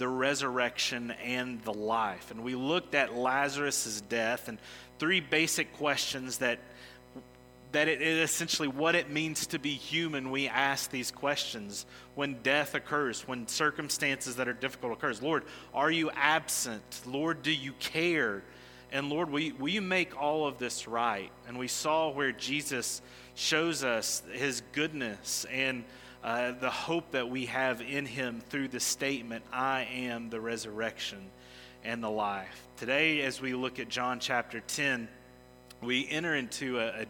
the resurrection, and the life. And we looked at Lazarus' death and three basic questions that that it is essentially what it means to be human. We ask these questions when death occurs when circumstances that are difficult occurs. Lord are you absent? Lord do you care? And lord will you, will you make all of this right. And we saw where jesus shows us his goodness and uh, the hope that we have in him through the statement i am the resurrection and the life today as we look at john chapter 10 we enter into a, a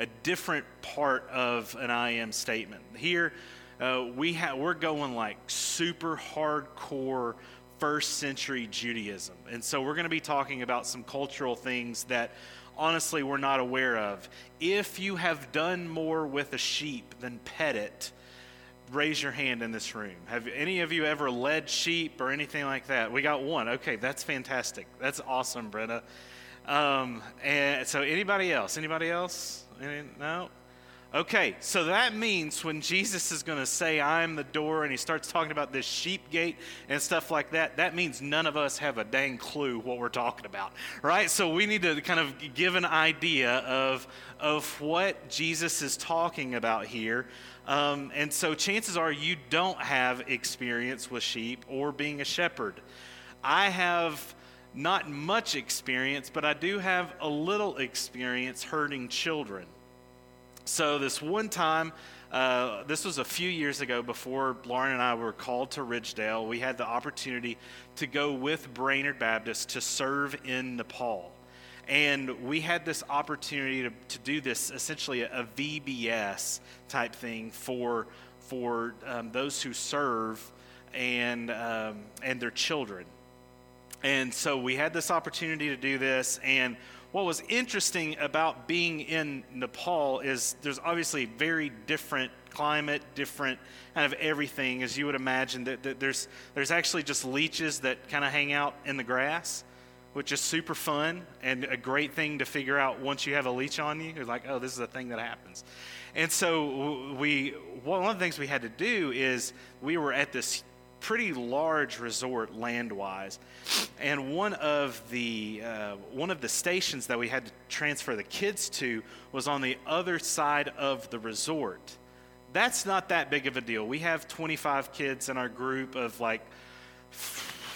a different part of an I am statement. Here, uh, we ha- we're going like super hardcore first century Judaism. And so we're going to be talking about some cultural things that honestly we're not aware of. If you have done more with a sheep than pet it, raise your hand in this room. Have any of you ever led sheep or anything like that? We got one. Okay, that's fantastic. That's awesome, Brenna. Um, and so anybody else? Anybody else? Any, no? Okay, so that means when Jesus is going to say, I am the door, and he starts talking about this sheep gate and stuff like that, that means none of us have a dang clue what we're talking about, right? So we need to kind of give an idea of, of what Jesus is talking about here. Um, and so chances are you don't have experience with sheep or being a shepherd. I have not much experience, but I do have a little experience herding children. So, this one time, uh, this was a few years ago before Lauren and I were called to Ridgedale, we had the opportunity to go with Brainerd Baptist to serve in Nepal. And we had this opportunity to, to do this essentially a, a VBS type thing for, for um, those who serve and, um, and their children. And so we had this opportunity to do this. And what was interesting about being in Nepal is there's obviously very different climate, different kind of everything, as you would imagine. That, that there's there's actually just leeches that kind of hang out in the grass, which is super fun and a great thing to figure out once you have a leech on you. You're like, oh, this is a thing that happens. And so we one of the things we had to do is we were at this pretty large resort land wise. And one of the uh, one of the stations that we had to transfer the kids to was on the other side of the resort. That's not that big of a deal. We have 25 kids in our group of like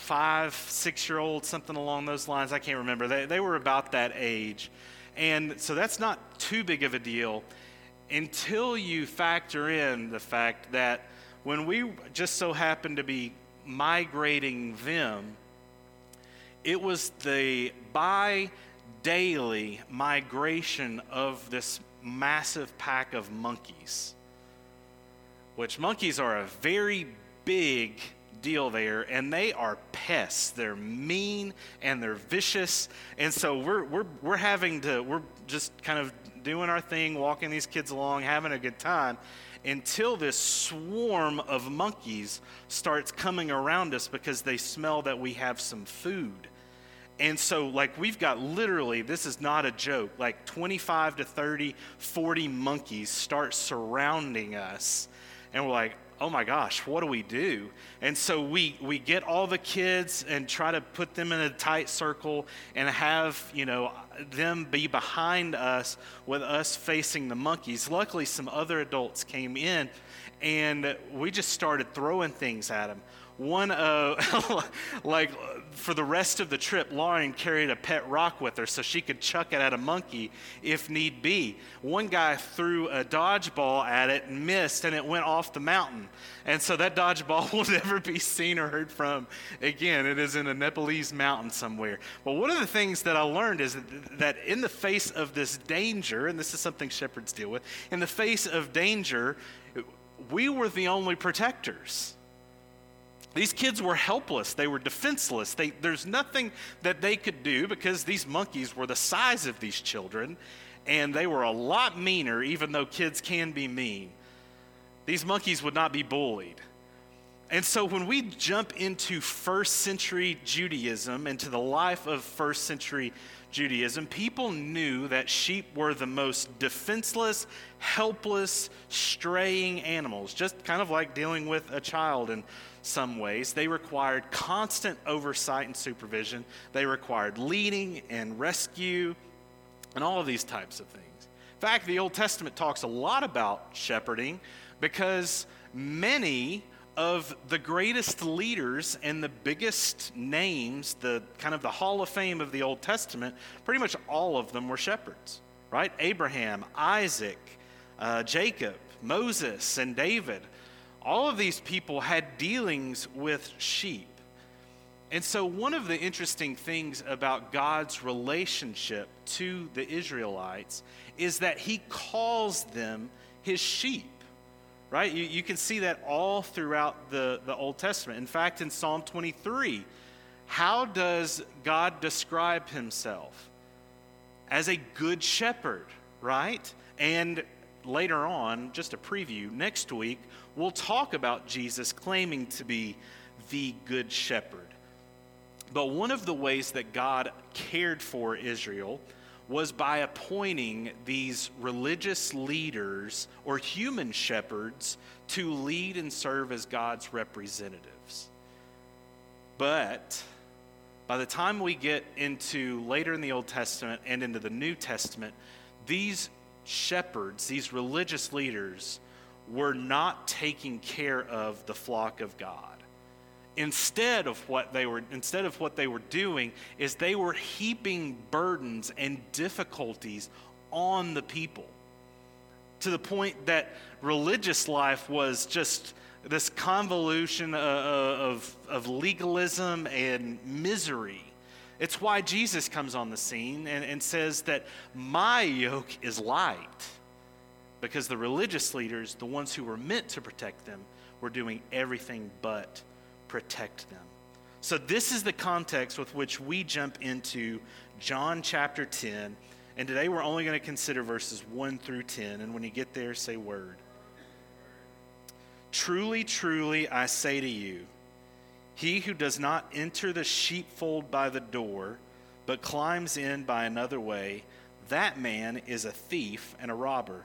five, six year olds, something along those lines. I can't remember. They, they were about that age. And so that's not too big of a deal until you factor in the fact that when we just so happened to be migrating them, it was the by daily migration of this massive pack of monkeys, which monkeys are a very big deal there, and they are pests. They're mean and they're vicious, and so we're we're we're having to we're just kind of doing our thing, walking these kids along, having a good time, until this swarm of monkeys starts coming around us because they smell that we have some food. And so, like, we've got literally, this is not a joke, like 25 to 30, 40 monkeys start surrounding us. And we're like, oh my gosh, what do we do? And so we, we get all the kids and try to put them in a tight circle and have, you know, them be behind us with us facing the monkeys. Luckily, some other adults came in and we just started throwing things at them one of, uh, like for the rest of the trip lauren carried a pet rock with her so she could chuck it at a monkey if need be. One guy threw a dodgeball at it and missed and it went off the mountain. And so that dodgeball will never be seen or heard from again. It is in a nepalese mountain somewhere. But one of the things that i learned is that in the face of this danger and this is something shepherds deal with in the face of danger we were the only protectors these kids were helpless. They were defenseless. They, there's nothing that they could do because these monkeys were the size of these children and they were a lot meaner, even though kids can be mean. These monkeys would not be bullied. And so when we jump into first century Judaism, into the life of first century Judaism, people knew that sheep were the most defenseless, helpless, straying animals, just kind of like dealing with a child and some ways. They required constant oversight and supervision, they required leading and rescue, and all of these types of things. In fact, the Old Testament talks a lot about shepherding because many of the greatest leaders and the biggest names, the kind of the hall of fame of the Old Testament, pretty much all of them were shepherds, right? Abraham, Isaac, uh, Jacob, Moses, and David. All of these people had dealings with sheep. And so, one of the interesting things about God's relationship to the Israelites is that he calls them his sheep right? You, you can see that all throughout the, the Old Testament. In fact, in Psalm 23, how does God describe himself? As a good shepherd, right? And later on, just a preview, next week, we'll talk about Jesus claiming to be the good shepherd. But one of the ways that God cared for Israel was by appointing these religious leaders or human shepherds to lead and serve as God's representatives. But by the time we get into later in the Old Testament and into the New Testament, these shepherds, these religious leaders, were not taking care of the flock of God. Instead of what they were instead of what they were doing is they were heaping burdens and difficulties on the people to the point that religious life was just this convolution of, of legalism and misery. It's why jesus comes on the scene and, and says that my yoke is light because the religious leaders the ones who were meant to protect them were doing everything but protect them. So, this is the context with which we jump into John chapter 10. And today we're only going to consider verses 1 through 10. And when you get there, say word. Truly, truly, I say to you, he who does not enter the sheepfold by the door, but climbs in by another way, that man is a thief and a robber.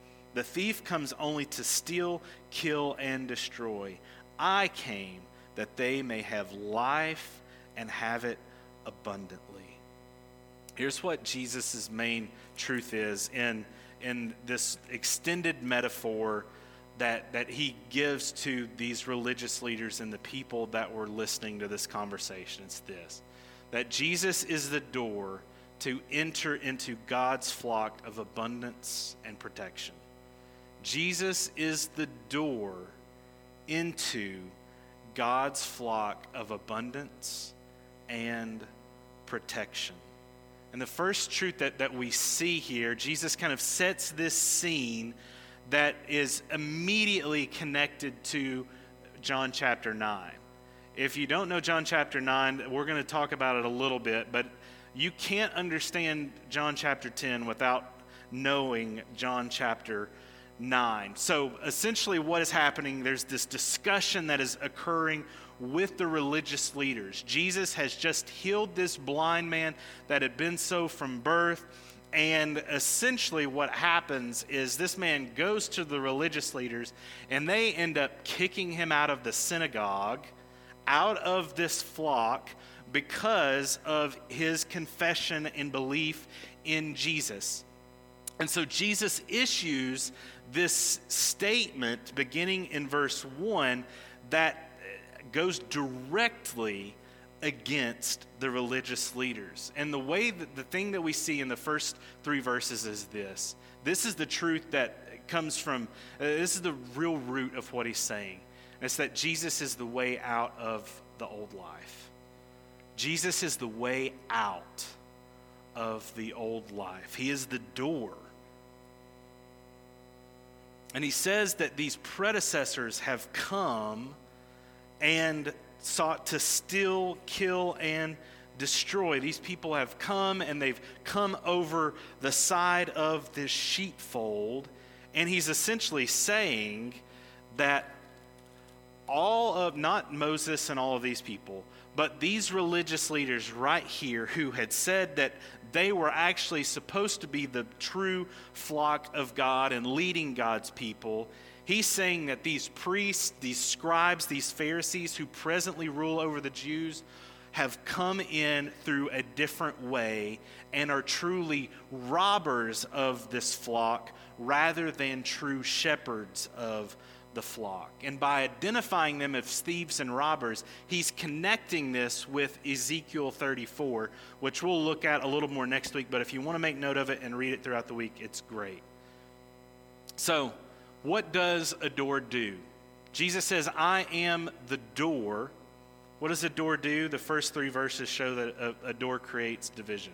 The thief comes only to steal, kill, and destroy. I came that they may have life and have it abundantly. Here's what Jesus' main truth is in, in this extended metaphor that, that he gives to these religious leaders and the people that were listening to this conversation. It's this that Jesus is the door to enter into God's flock of abundance and protection. Jesus is the door into God's flock of abundance and protection. And the first truth that, that we see here, Jesus kind of sets this scene that is immediately connected to John chapter 9. If you don't know John chapter 9, we're going to talk about it a little bit, but you can't understand John chapter 10 without knowing John chapter 9. So essentially, what is happening, there's this discussion that is occurring with the religious leaders. Jesus has just healed this blind man that had been so from birth. And essentially, what happens is this man goes to the religious leaders, and they end up kicking him out of the synagogue, out of this flock, because of his confession and belief in Jesus. And so Jesus issues this statement beginning in verse 1 that goes directly against the religious leaders. And the way that the thing that we see in the first three verses is this this is the truth that comes from, uh, this is the real root of what he's saying. It's that Jesus is the way out of the old life. Jesus is the way out of the old life. He is the door. And he says that these predecessors have come and sought to steal, kill, and destroy. These people have come and they've come over the side of this sheepfold. And he's essentially saying that all of, not Moses and all of these people, but these religious leaders right here who had said that they were actually supposed to be the true flock of God and leading God's people. He's saying that these priests, these scribes, these Pharisees who presently rule over the Jews have come in through a different way and are truly robbers of this flock rather than true shepherds of the flock. And by identifying them as thieves and robbers, he's connecting this with Ezekiel 34, which we'll look at a little more next week. But if you want to make note of it and read it throughout the week, it's great. So, what does a door do? Jesus says, I am the door. What does a door do? The first three verses show that a, a door creates division.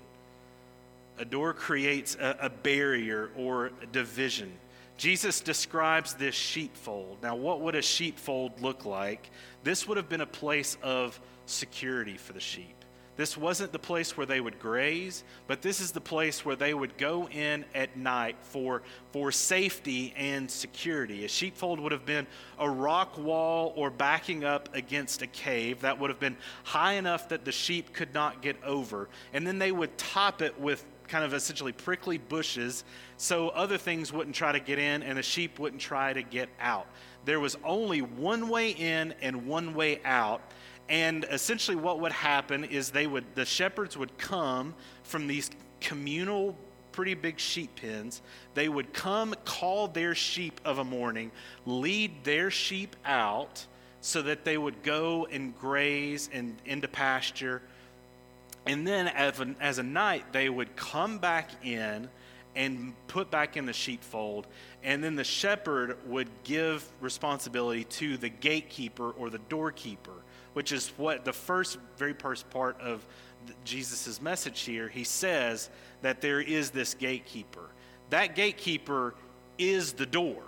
A door creates a, a barrier or a division. Jesus describes this sheepfold. Now, what would a sheepfold look like? This would have been a place of security for the sheep. This wasn't the place where they would graze, but this is the place where they would go in at night for, for safety and security. A sheepfold would have been a rock wall or backing up against a cave that would have been high enough that the sheep could not get over. And then they would top it with kind of essentially prickly bushes so other things wouldn't try to get in and the sheep wouldn't try to get out. There was only one way in and one way out. And essentially what would happen is they would the shepherds would come from these communal pretty big sheep pens. They would come call their sheep of a morning, lead their sheep out so that they would go and graze and into pasture and then as a, as a night, they would come back in and put back in the sheepfold. And then the shepherd would give responsibility to the gatekeeper or the doorkeeper, which is what the first, very first part of Jesus' message here. He says that there is this gatekeeper. That gatekeeper is the door.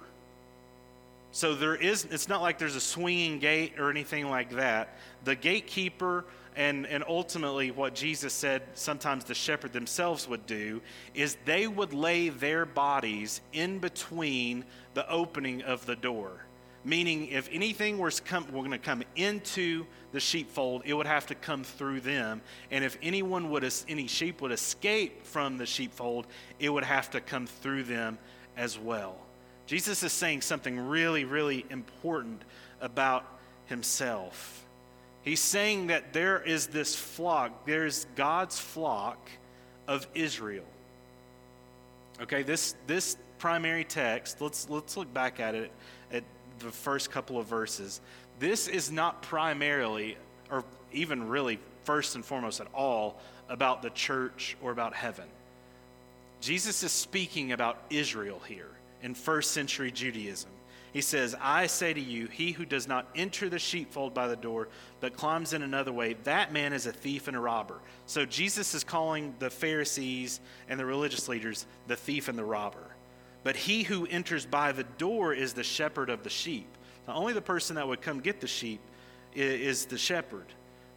So there is, it's not like there's a swinging gate or anything like that. The gatekeeper and, and ultimately what Jesus said sometimes the shepherd themselves would do is they would lay their bodies in between the opening of the door. Meaning, if anything was come, were going to come into the sheepfold, it would have to come through them. And if anyone would, any sheep would escape from the sheepfold, it would have to come through them as well. Jesus is saying something really, really important about himself. He's saying that there is this flock, there's God's flock of Israel. Okay, this, this primary text, let's, let's look back at it at the first couple of verses. This is not primarily, or even really first and foremost at all, about the church or about heaven. Jesus is speaking about Israel here in first century Judaism. He says, I say to you, he who does not enter the sheepfold by the door, but climbs in another way, that man is a thief and a robber. So Jesus is calling the Pharisees and the religious leaders the thief and the robber. But he who enters by the door is the shepherd of the sheep. Now, only the person that would come get the sheep is the shepherd.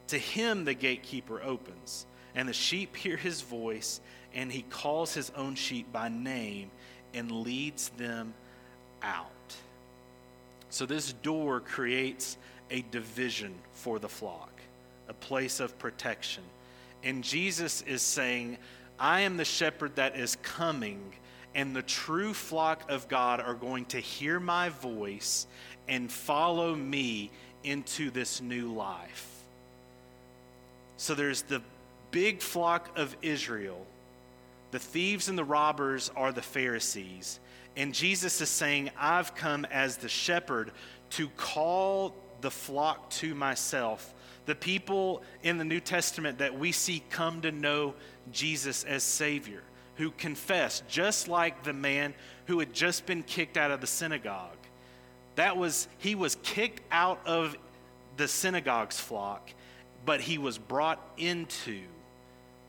To him the gatekeeper opens, and the sheep hear his voice, and he calls his own sheep by name and leads them out. So, this door creates a division for the flock, a place of protection. And Jesus is saying, I am the shepherd that is coming, and the true flock of God are going to hear my voice and follow me into this new life. So, there's the big flock of Israel. The thieves and the robbers are the Pharisees. And Jesus is saying, I've come as the shepherd to call the flock to myself The people in the New Testament that we see come to know Jesus as Savior, who confess, just like the man who had just been kicked out of the synagogue. That was, he was kicked out of the synagogue's flock, but he was brought into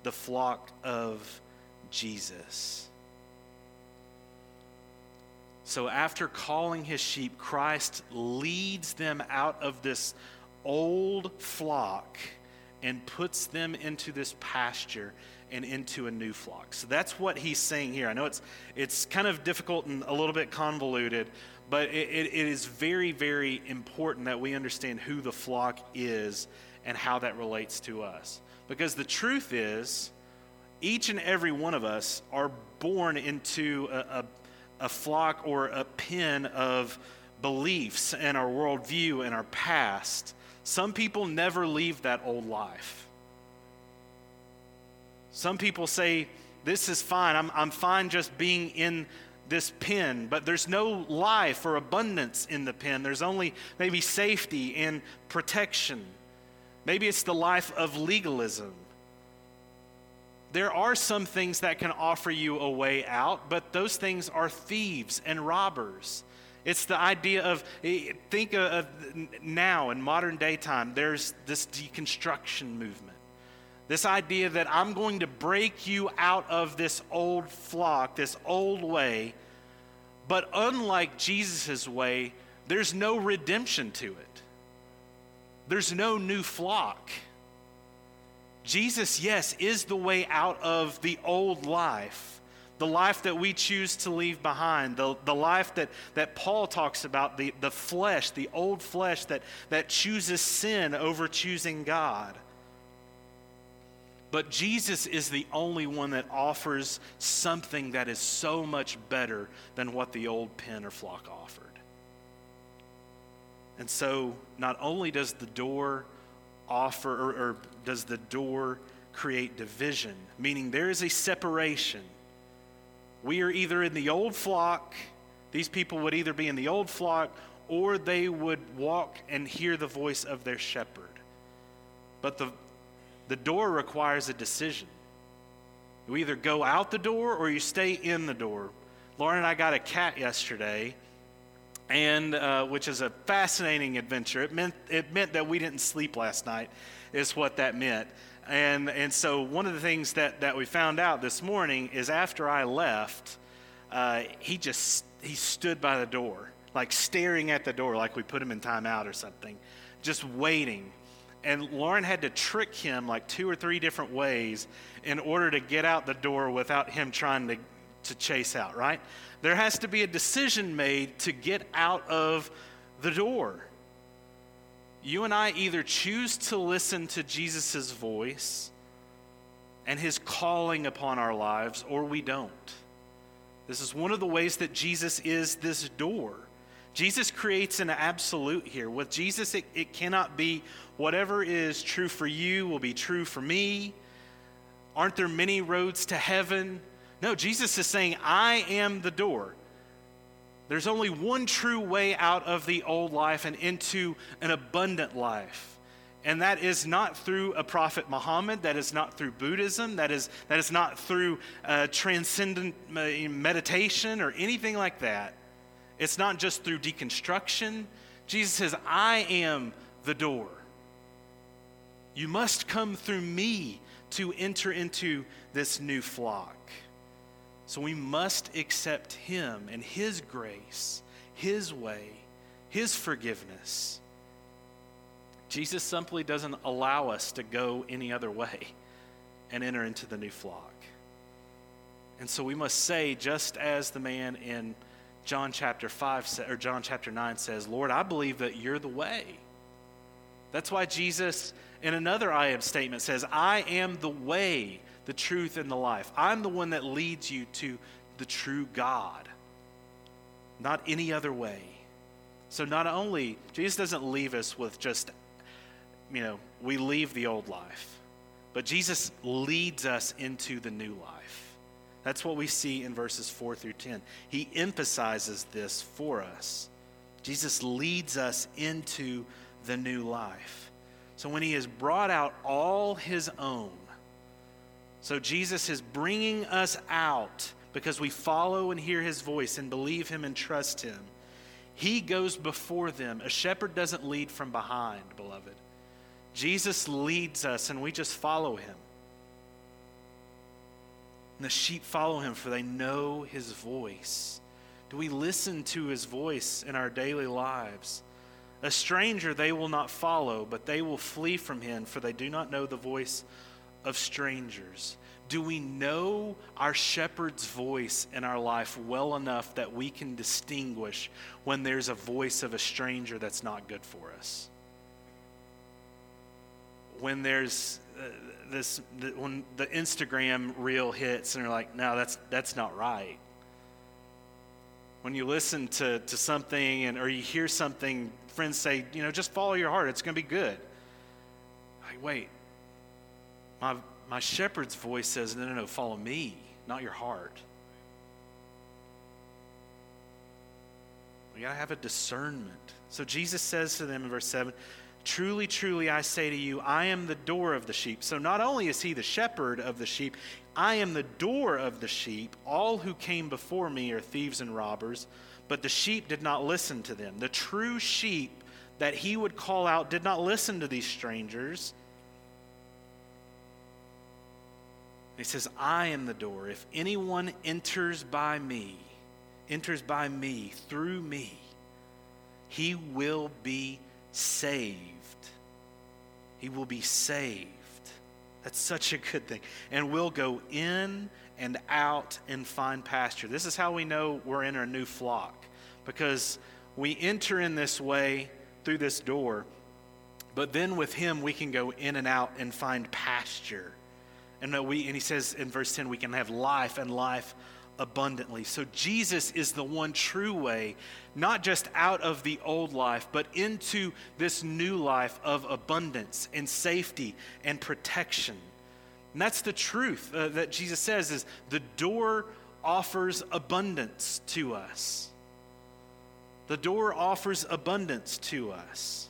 the flock of Jesus. So, after calling his sheep, Christ leads them out of this old flock and puts them into this pasture and into a new flock. So that's what he's saying here. I know it's it's kind of difficult and a little bit convoluted, but it, it, it is very, very important that we understand who the flock is and how that relates to us. Because the truth is, each and every one of us are born into a, a, a flock or a pen of beliefs and our worldview and our past. Some people never leave that old life. Some people say, This is fine. I'm, I'm fine just being in this pen, but there's no life or abundance in the pen. There's only maybe safety and protection. Maybe it's the life of legalism. There are some things that can offer you a way out, but those things are thieves and robbers. It's the idea of, eh, think of now in modern day time, there's this deconstruction movement. This idea that I'm going to break you out of this old flock, this old way. But unlike Jesus' way, there's no redemption to it. There's no new flock. Jesus, yes, is the way out of the old life, the life that we choose to leave behind, the, the life that, that Paul talks about, the, the flesh, the old flesh that, that chooses sin over choosing God. But Jesus is the only one that offers something that is so much better than what the old pen or flock offered. And so, not only does the door offer, or, or does the door create division, meaning there is a separation. We are either in the old flock, these people would either be in the old flock, or they would walk and hear the voice of their shepherd. But the, the door requires a decision. You either go out the door or you stay in the door. Lauren and I got a cat yesterday, and uh, which is a fascinating adventure. It meant it meant that we didn't sleep last night, is what that meant. And and so one of the things that that we found out this morning is after I left, uh, he just he stood by the door, like staring at the door, like we put him in timeout or something, just waiting and Lauren had to trick him like two or three different ways in order to get out the door without him trying to, to chase out, right? There has to be a decision made to get out of the door. You and I either choose to listen to Jesus' voice and his calling upon our lives, or we don't. This is one of the ways that Jesus is this door. Jesus creates an absolute here. With Jesus, it, it cannot be whatever is true for you will be true for me. Aren't there many roads to heaven? No, Jesus is saying, I am the door. There's only one true way out of the old life and into an abundant life. And that is not through a prophet Muhammad, that is not through Buddhism, that is, that is not through uh, transcendent uh, meditation or anything like that. It's not just through deconstruction. Jesus says, I am the door. You must come through me to enter into this new flock. So we must accept Him and His grace, His way, His forgiveness. Jesus simply doesn't allow us to go any other way and enter into the new flock. And so we must say, just as the man in John chapter 5 or John chapter 9 says, Lord, I believe that you're the way. That's why Jesus, in another I am statement, says, I am the way, the truth, and the life. I'm the one that leads you to the true God, not any other way. So, not only, Jesus doesn't leave us with just, you know, we leave the old life, but Jesus leads us into the new life. That's what we see in verses 4 through 10. He emphasizes this for us. Jesus leads us into the new life. So when he has brought out all his own, so Jesus is bringing us out because we follow and hear his voice and believe him and trust him. He goes before them. A shepherd doesn't lead from behind, beloved. Jesus leads us and we just follow him. And the sheep follow him for they know his voice. Do we listen to his voice in our daily lives? A stranger they will not follow, but they will flee from him, for they do not know the voice of strangers. Do we know our shepherd's voice in our life well enough that we can distinguish when there's a voice of a stranger that's not good for us? When there's uh, this, when the Instagram reel hits and they're like, no, that's, that's not right when you listen to, to something and or you hear something friends say you know just follow your heart it's going to be good like wait my my shepherd's voice says no no no follow me not your heart we got to have a discernment so jesus says to them in verse 7 Truly, truly, I say to you, I am the door of the sheep. So, not only is he the shepherd of the sheep, I am the door of the sheep. All who came before me are thieves and robbers, but the sheep did not listen to them. The true sheep that he would call out did not listen to these strangers. He says, I am the door. If anyone enters by me, enters by me, through me, he will be saved. He will be saved. That's such a good thing. And we'll go in and out and find pasture. This is how we know we're in a new flock because we enter in this way through this door, but then with Him we can go in and out and find pasture. And, we, and He says in verse 10, we can have life and life abundantly. So Jesus is the one true way, not just out of the old life, but into this new life of abundance and safety and protection. And that's the truth uh, that Jesus says is the door offers abundance to us. The door offers abundance to us.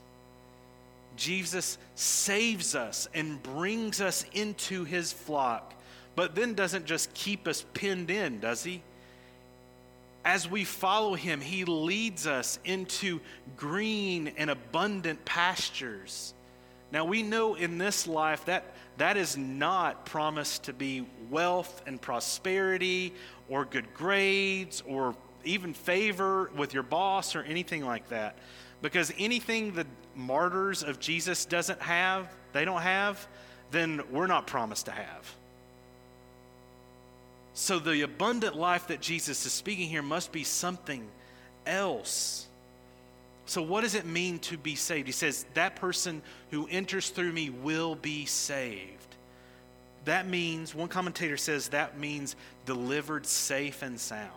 Jesus saves us and brings us into his flock but then doesn't just keep us pinned in, does he? As we follow him, he leads us into green and abundant pastures. Now, we know in this life that that is not promised to be wealth and prosperity or good grades or even favor with your boss or anything like that. Because anything the martyrs of Jesus doesn't have, they don't have, then we're not promised to have. So, the abundant life that Jesus is speaking here must be something else. So, what does it mean to be saved? He says, That person who enters through me will be saved. That means, one commentator says, that means delivered safe and sound.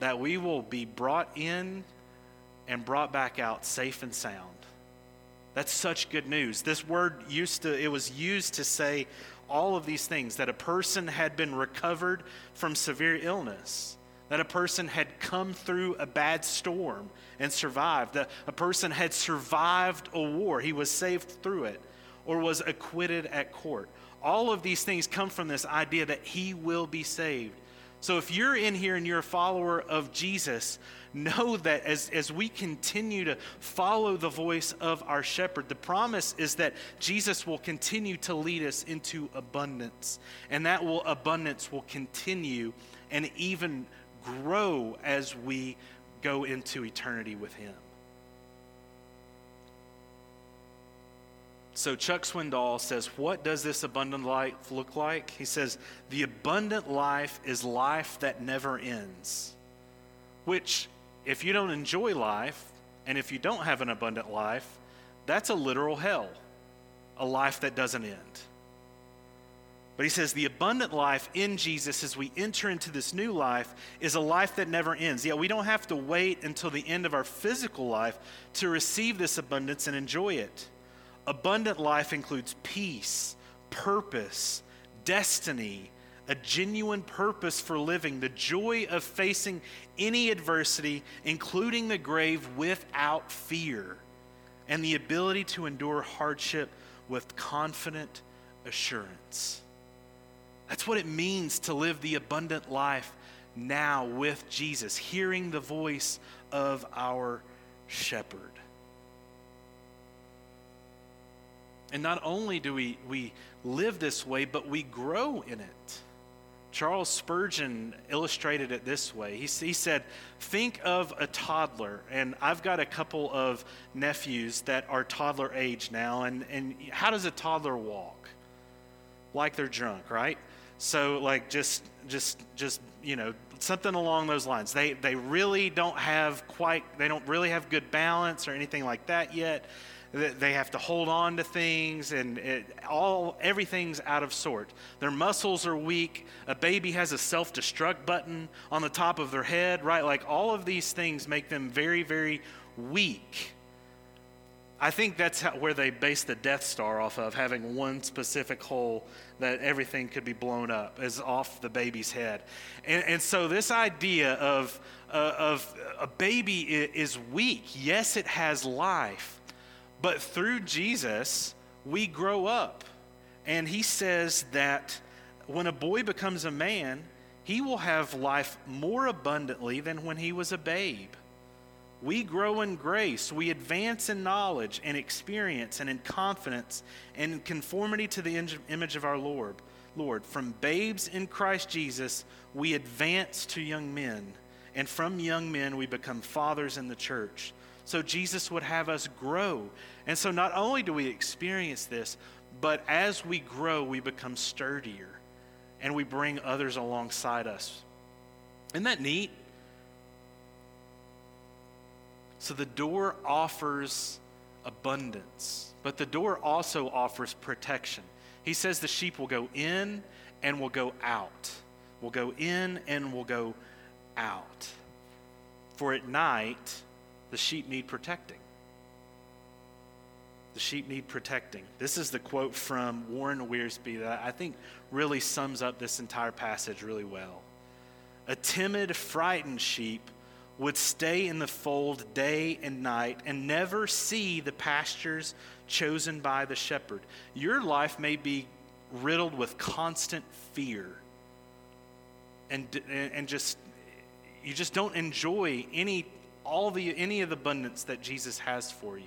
That we will be brought in and brought back out safe and sound. That's such good news. This word used to, it was used to say all of these things that a person had been recovered from severe illness, that a person had come through a bad storm and survived, that a person had survived a war, he was saved through it, or was acquitted at court. All of these things come from this idea that he will be saved. So if you're in here and you're a follower of Jesus, know that as, as we continue to follow the voice of our shepherd, the promise is that Jesus will continue to lead us into abundance. And that will abundance will continue and even grow as we go into eternity with him. So Chuck Swindoll says, What does this abundant life look like? He says, The abundant life is life that never ends. Which, if you don't enjoy life, and if you don't have an abundant life, that's a literal hell, a life that doesn't end. But he says the abundant life in Jesus as we enter into this new life is a life that never ends. Yet we don't have to wait until the end of our physical life to receive this abundance and enjoy it. Abundant life includes peace, purpose, destiny, a genuine purpose for living, the joy of facing any adversity, including the grave, without fear. and the ability to endure hardship with confident assurance. That's what it means to live the abundant life now with Jesus, hearing the voice of our shepherd. And not only do we, we live this way, but we grow in it. Charles Spurgeon illustrated it this way. He, he said, Think of a toddler. And I've got a couple of nephews that are toddler age now. And, and how does a toddler walk? Like they're drunk, right? So, like, just, just, just, you know, something along those lines. They, they really don't have quite, they don't really have good balance or anything like that yet they have to hold on to things and it, all everything's out of sort. Their muscles are weak. A baby has a self-destruct button on the top of their head right? Like all of these things make them very very weak. I think that's how, where they base the death star off of having one specific hole that everything could be blown up is off the baby's head. And, and so this idea of, uh, of a baby is weak. Yes it has life but through Jesus, we grow up. And he says that when a boy becomes a man, he will have life more abundantly than when he was a babe. We grow in grace, we advance in knowledge and experience and in confidence and in conformity to the image of our Lord. Lord, from babes in Christ Jesus, we advance to young men, and from young men, we become fathers in the church so Jesus would have us grow. And so not only do we experience this, but as we grow, we become sturdier and we bring others alongside us. Isn't that neat? So the door offers abundance, but the door also offers protection. He says the sheep will go in and will go out. Will go in and will go out. For at night, the sheep need protecting. The sheep need protecting. This is the quote from Warren Wiersbe that I think really sums up this entire passage really well. A timid, frightened sheep would stay in the fold day and night and never see the pastures chosen by the shepherd. Your life may be riddled with constant fear and, and just you just don't enjoy any all the any of the abundance that Jesus has for you.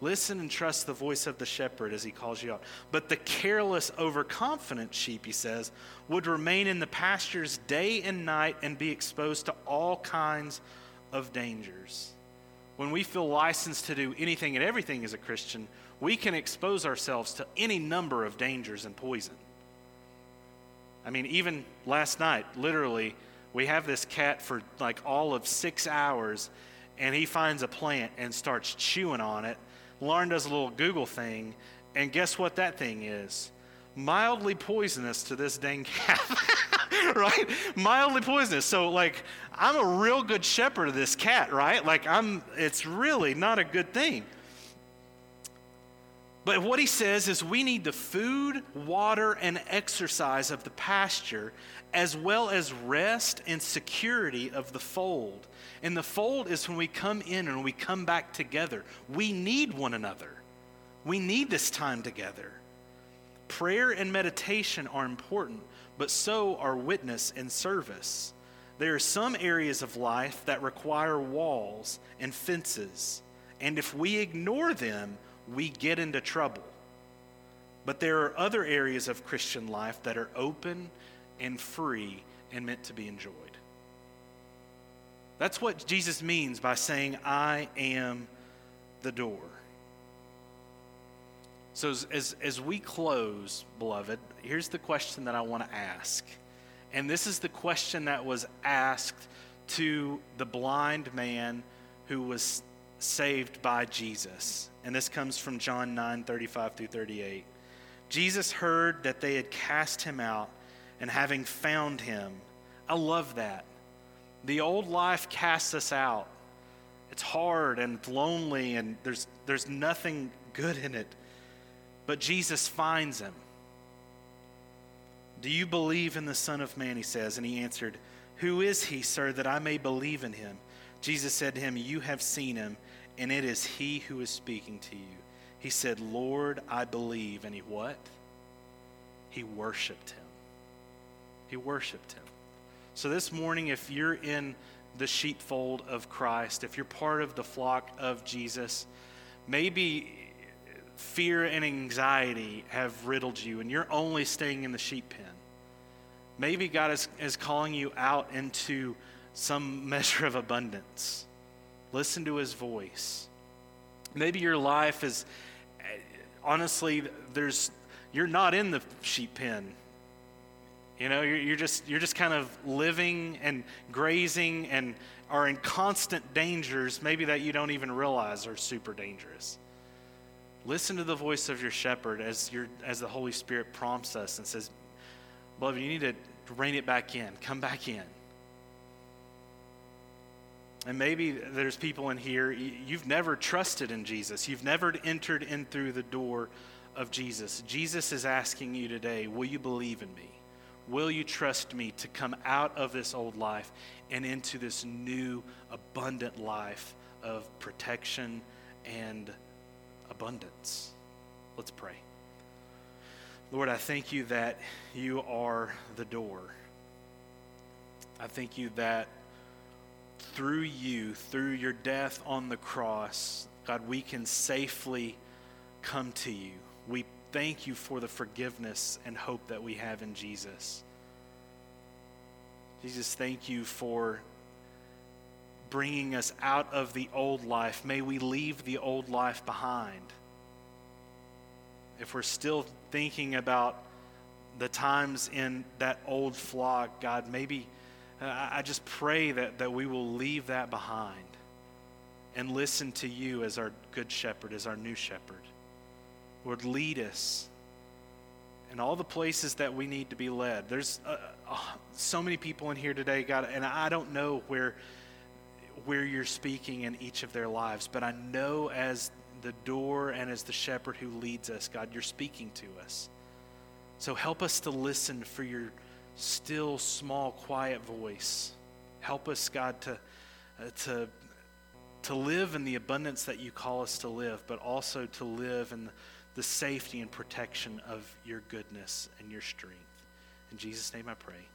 Listen and trust the voice of the shepherd as he calls you out. But the careless, overconfident sheep, he says, would remain in the pastures day and night and be exposed to all kinds of dangers. When we feel licensed to do anything and everything as a Christian, we can expose ourselves to any number of dangers and poison. I mean, even last night, literally, we have this cat for like all of six hours, and he finds a plant and starts chewing on it. Lauren does a little Google thing, and guess what that thing is? Mildly poisonous to this dang cat. right? Mildly poisonous. So, like, I'm a real good shepherd of this cat, right? Like, I'm, it's really not a good thing. But what he says is we need the food, water, and exercise of the pasture, as well as rest and security of the fold. And the fold is when we come in and we come back together. We need one another, we need this time together. Prayer and meditation are important, but so are witness and service. There are some areas of life that require walls and fences, and if we ignore them, we get into trouble. But there are other areas of Christian life that are open and free and meant to be enjoyed. That's what Jesus means by saying, I am the door. So, as, as, as we close, beloved, here's the question that I want to ask. And this is the question that was asked to the blind man who was saved by Jesus. And this comes from John 9 35 through 38. Jesus heard that they had cast him out, and having found him, I love that. The old life casts us out. It's hard and lonely, and there's, there's nothing good in it. But Jesus finds him. Do you believe in the Son of Man? He says. And he answered, Who is he, sir, that I may believe in him? Jesus said to him, You have seen him and it is he who is speaking to you. He said, Lord, I believe. And he what? He worshiped him. He worshiped him. So this morning, if you're in the sheepfold of Christ, if you're part of the flock of Jesus, maybe fear and anxiety have riddled you and you're only staying in the sheep pen. Maybe God is, is calling you out into some measure of abundance. Listen to his voice. Maybe your life is eh, honestly there's you're not in the sheep pen. You know, you're, you're just you're just kind of living and grazing and are in constant dangers, maybe that you don't even realize are super dangerous. Listen to the voice of your shepherd as your as the Holy Spirit prompts us and says, Beloved, you need to rein it back in. Come back in. And maybe there's people in here, you've never trusted in Jesus. You've never entered in through the door of Jesus. Jesus is asking you today, will you believe in me? Will you trust me to come out of this old life and into this new, abundant life of protection and abundance? Let's pray. Lord, I thank you that you are the door. I thank you that through you, through your death on the cross, God, we can safely come to you. We thank you for the forgiveness and hope that we have in Jesus. Jesus, thank you for bringing us out of the old life. May we leave the old life behind. If we're still thinking about the times in that old flock, God, maybe I just pray that, that we will leave that behind and listen to you as our good shepherd, as our new shepherd. Lord, lead us in all the places that we need to be led. There's uh, uh, so many people in here today, God, and I don't know where where you're speaking in each of their lives, but I know as the door and as the shepherd who leads us, God, you're speaking to us. So help us to listen for your still, small, quiet voice. Help us, God, to, uh, to, to live in the abundance that you call us to live, but also to live in the, the safety and protection of your goodness and your strength. In Jesus' name I pray.